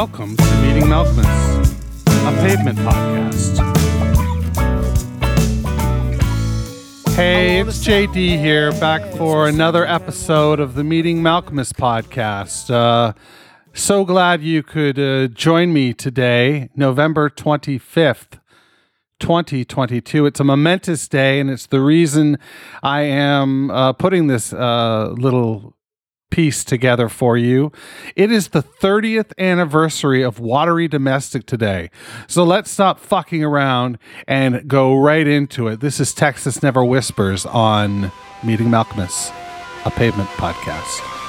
Welcome to Meeting Malkmus, a pavement podcast. Hey, it's JD here, back for another episode of the Meeting Malkmus podcast. Uh, so glad you could uh, join me today, November 25th. 2022. It's a momentous day, and it's the reason I am uh, putting this uh, little piece together for you. It is the 30th anniversary of Watery Domestic today. So let's stop fucking around and go right into it. This is Texas Never Whispers on Meeting Malkmus, a pavement podcast.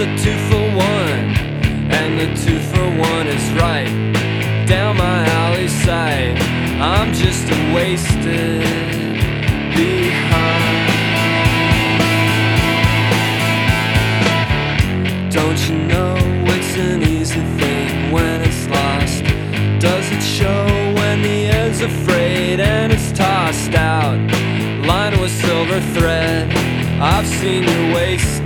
A two for one. And the two for one is right. Down my alley side. I'm just a wasted behind. Don't you know it's an easy thing when it's lost? Does it show when the air's afraid and it's tossed out? Line with silver thread, I've seen you wasted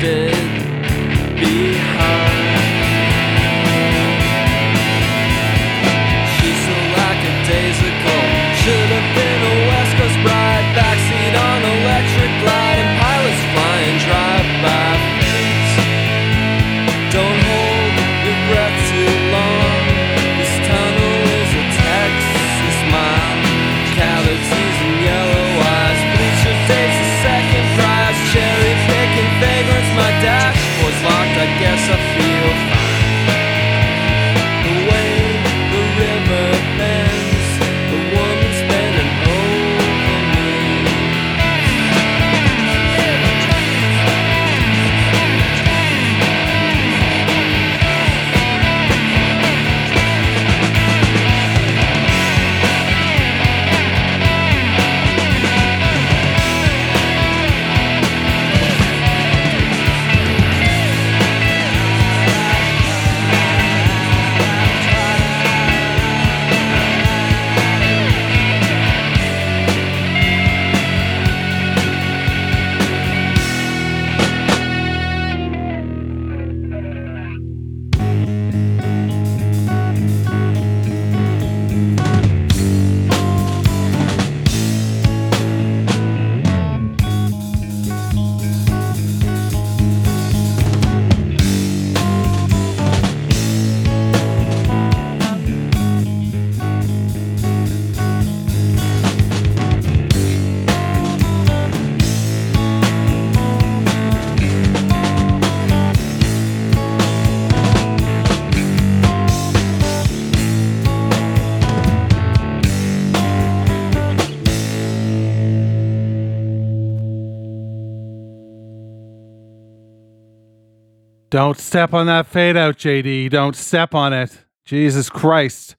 Don't step on that fade out, JD. Don't step on it. Jesus Christ.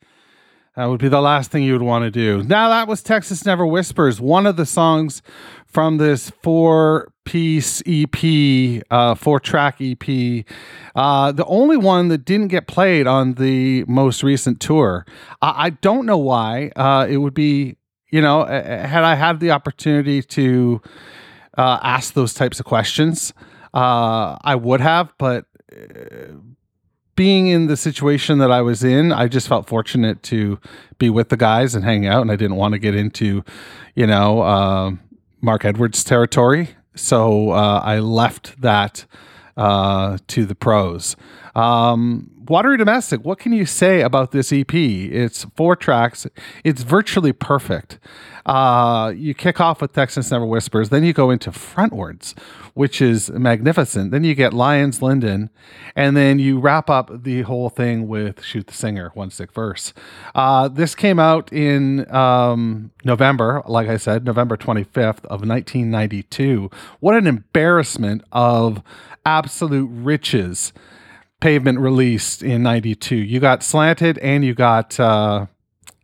That would be the last thing you would want to do. Now, that was Texas Never Whispers, one of the songs from this four piece EP, uh, four track EP. Uh, the only one that didn't get played on the most recent tour. I, I don't know why. Uh, it would be, you know, had I had the opportunity to uh, ask those types of questions, uh, I would have, but uh, being in the situation that I was in, I just felt fortunate to be with the guys and hang out, and I didn't want to get into, you know, uh, Mark Edwards territory. So uh, I left that uh, to the pros. Um, Watery Domestic, what can you say about this EP? It's four tracks, it's virtually perfect. Uh, you kick off with Texas Never Whispers, then you go into Frontwards, which is magnificent. Then you get Lions Linden, and then you wrap up the whole thing with Shoot the Singer, one sick verse. Uh, this came out in um, November, like I said, November 25th of 1992. What an embarrassment of absolute riches Pavement released in '92. You got Slanted, and you got uh,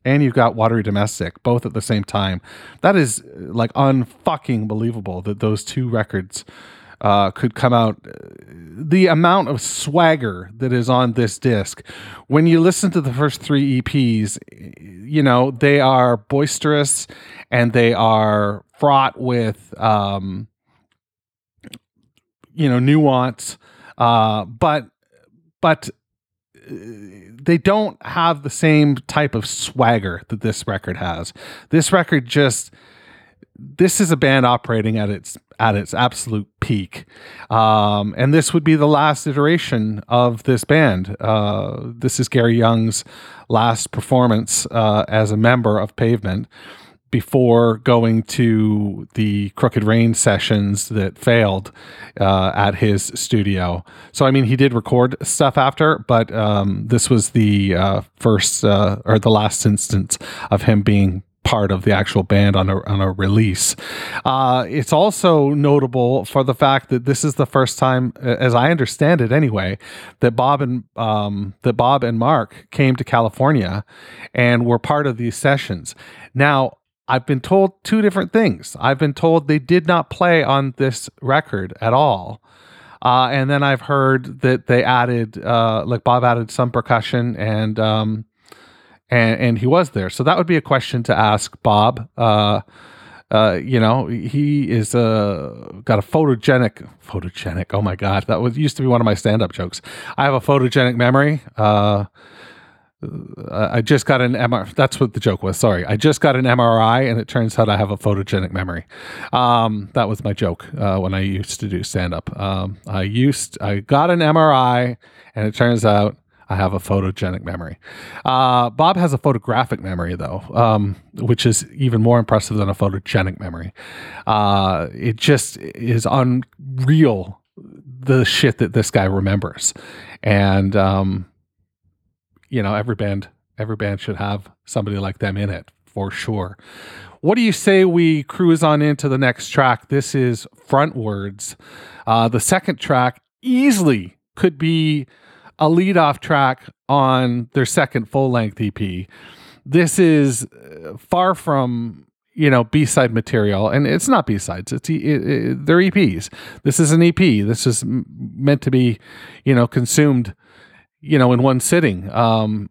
and you got Watery Domestic, both at the same time. That is like unfucking believable that those two records uh, could come out. The amount of swagger that is on this disc, when you listen to the first three EPs, you know they are boisterous and they are fraught with, um, you know, nuance. Uh, but but uh, they don't have the same type of swagger that this record has. This record just this is a band operating at its at its absolute peak, um, and this would be the last iteration of this band. Uh, this is Gary Young's last performance uh, as a member of Pavement before going to the Crooked Rain sessions that failed uh, at his studio. So, I mean, he did record stuff after, but um, this was the uh, first uh, or the last instance of him being part of the actual band on a, on a release. Uh, it's also notable for the fact that this is the first time, as I understand it anyway, that Bob and um, that Bob and Mark came to California and were part of these sessions. Now, I've been told two different things. I've been told they did not play on this record at all. Uh, and then I've heard that they added, uh, like Bob added some percussion and, um, and, and he was there. So that would be a question to ask Bob. Uh, uh, you know, he is uh, got a photogenic, photogenic. Oh my God, that was used to be one of my stand-up jokes. I have a photogenic memory. Uh, I just got an MRI. That's what the joke was. Sorry. I just got an MRI and it turns out I have a photogenic memory. Um, that was my joke uh, when I used to do stand up. Um, I used, I got an MRI and it turns out I have a photogenic memory. Uh, Bob has a photographic memory, though, um, which is even more impressive than a photogenic memory. Uh, it just is unreal the shit that this guy remembers. And, um, you know, every band every band should have somebody like them in it for sure. What do you say we cruise on into the next track? This is Frontwards. Uh, the second track easily could be a lead off track on their second full length EP. This is uh, far from you know b-side material and it's not b-sides it's it, they're eps this is an ep this is meant to be you know consumed you know, in one sitting. Um,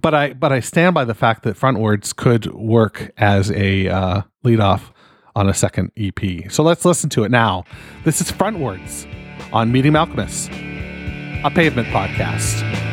but I but I stand by the fact that frontwards could work as a uh, lead off on a second EP. So let's listen to it now. This is frontwards on Meeting Malkmus, a pavement podcast.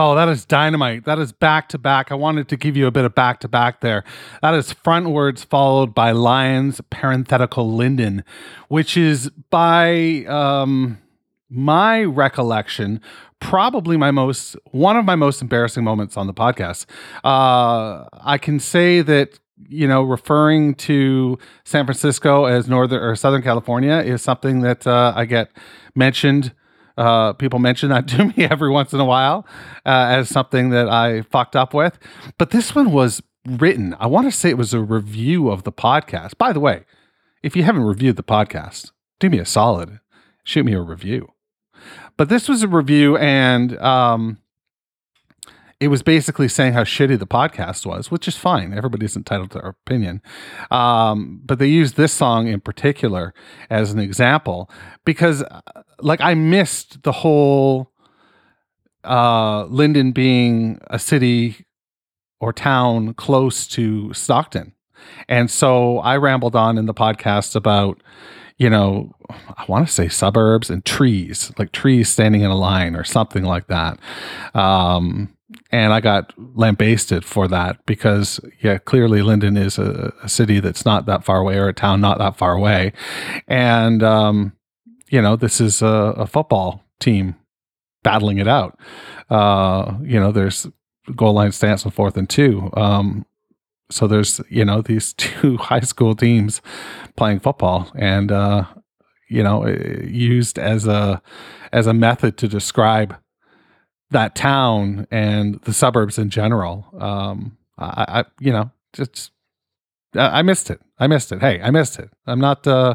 Oh, that is dynamite. That is back to back. I wanted to give you a bit of back to back there. That is frontwards followed by Lions parenthetical Linden, which is by um, my recollection probably my most one of my most embarrassing moments on the podcast. Uh, I can say that you know referring to San Francisco as northern or Southern California is something that uh, I get mentioned uh, people mention that to me every once in a while uh, as something that I fucked up with. But this one was written. I want to say it was a review of the podcast. By the way, if you haven't reviewed the podcast, do me a solid, shoot me a review. But this was a review, and um, it was basically saying how shitty the podcast was, which is fine. Everybody's entitled to their opinion. Um, but they used this song in particular as an example because, uh, like, I missed the whole uh, Linden being a city or town close to Stockton. And so I rambled on in the podcast about, you know, I want to say suburbs and trees, like trees standing in a line or something like that. Um, and I got lambasted for that because, yeah, clearly Linden is a, a city that's not that far away or a town not that far away. And, um, you know, this is a, a football team battling it out. Uh, you know, there's goal line stance on fourth and two. Um, so there's you know these two high school teams playing football, and uh, you know used as a as a method to describe that town and the suburbs in general. Um, I, I you know just I missed it. I missed it. Hey, I missed it. I'm not. Uh,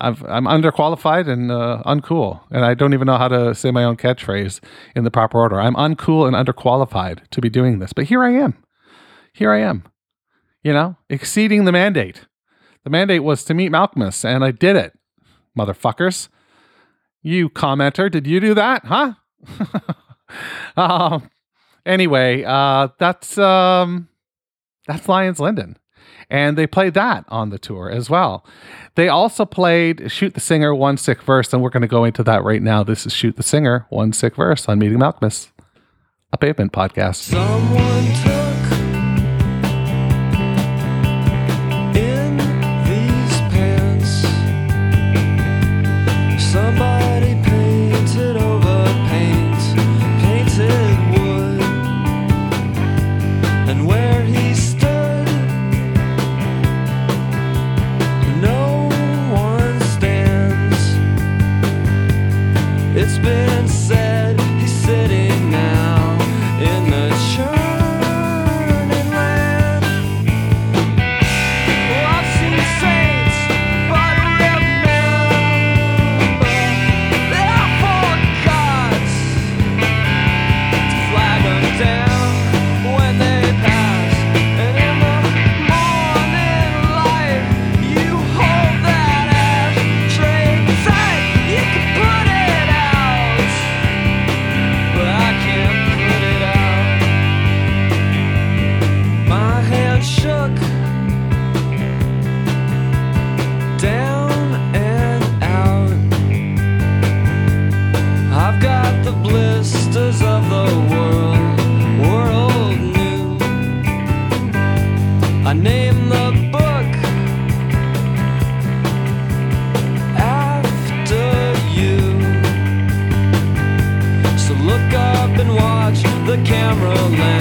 I've, I'm underqualified and uh, uncool, and I don't even know how to say my own catchphrase in the proper order. I'm uncool and underqualified to be doing this, but here I am. Here I am. You know, exceeding the mandate. The mandate was to meet Malkmus, and I did it, motherfuckers. You commenter, did you do that? Huh? um, anyway, uh, that's um, that's Lions Linden and they played that on the tour as well. They also played Shoot the Singer, One Sick Verse, and we're going to go into that right now. This is Shoot the Singer, One Sick Verse on Meeting Malkmus, a pavement podcast. Camera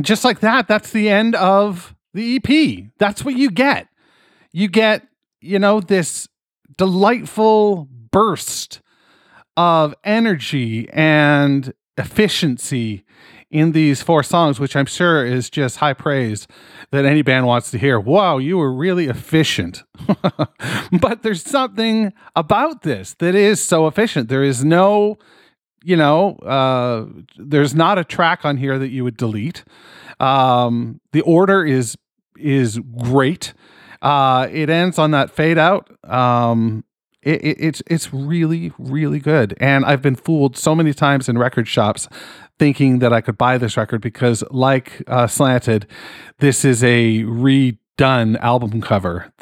And just like that, that's the end of the EP. That's what you get. You get, you know, this delightful burst of energy and efficiency in these four songs, which I'm sure is just high praise that any band wants to hear. Wow, you were really efficient. but there's something about this that is so efficient. There is no you know, uh, there's not a track on here that you would delete. Um, the order is is great. Uh, it ends on that fade out. Um, it, it, it's it's really really good, and I've been fooled so many times in record shops thinking that I could buy this record because, like uh, Slanted, this is a redone album cover.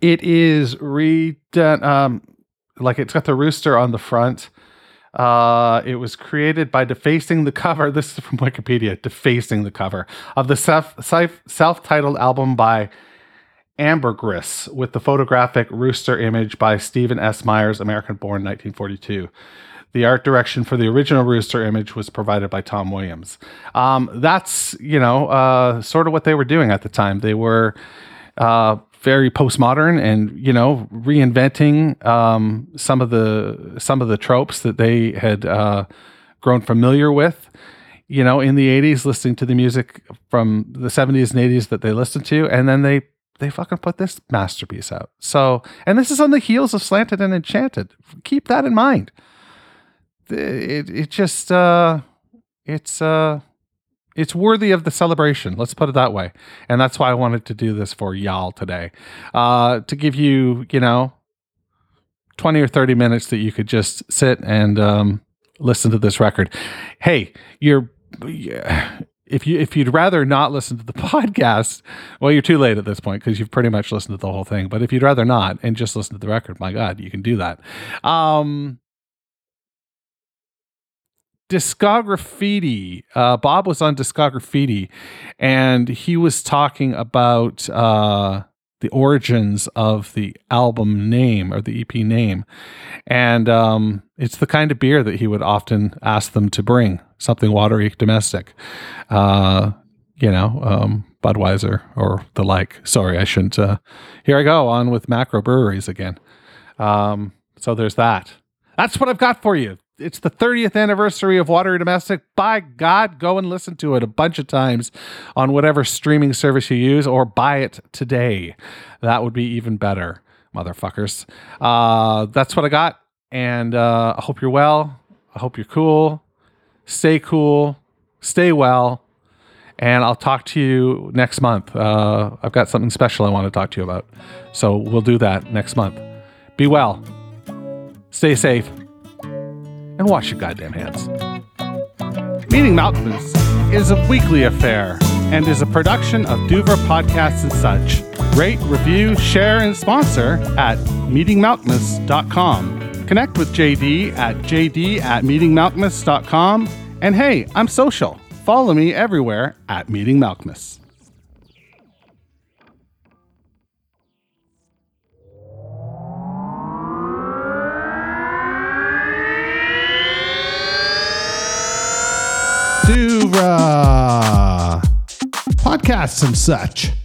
It is redone. Um, like it's got the rooster on the front. Uh, it was created by defacing the cover. This is from Wikipedia. Defacing the cover of the self titled album by Ambergris with the photographic rooster image by Stephen S. Myers, American born 1942. The art direction for the original rooster image was provided by Tom Williams. Um, that's you know uh, sort of what they were doing at the time. They were uh, very postmodern and you know reinventing um, some of the some of the tropes that they had uh, grown familiar with. You know, in the '80s, listening to the music from the '70s and '80s that they listened to, and then they they fucking put this masterpiece out. So, and this is on the heels of Slanted and Enchanted. Keep that in mind. It it just uh, it's uh it's worthy of the celebration. Let's put it that way. And that's why I wanted to do this for y'all today. Uh, to give you, you know, 20 or 30 minutes that you could just sit and um, listen to this record. Hey, you're if you if you'd rather not listen to the podcast, well, you're too late at this point because you've pretty much listened to the whole thing. But if you'd rather not and just listen to the record, my God, you can do that. Um, Discography. Uh, Bob was on Discography, and he was talking about uh, the origins of the album name or the EP name, and um, it's the kind of beer that he would often ask them to bring something watery, domestic. Uh, you know, um, Budweiser or the like. Sorry, I shouldn't. Uh, here I go on with macro breweries again. Um, so there's that. That's what I've got for you it's the 30th anniversary of Watery Domestic. By God, go and listen to it a bunch of times on whatever streaming service you use or buy it today. That would be even better, motherfuckers. Uh, that's what I got. And uh, I hope you're well. I hope you're cool. Stay cool. Stay well. And I'll talk to you next month. Uh, I've got something special I want to talk to you about. So we'll do that next month. Be well. Stay safe and wash your goddamn hands. Meeting Malkmus is a weekly affair and is a production of Duver Podcasts and such. Rate, review, share, and sponsor at meetingmalkmus.com. Connect with JD at jd at meetingmalkmus.com. And hey, I'm social. Follow me everywhere at Meeting Malkmus. Duvra uh, podcasts and such.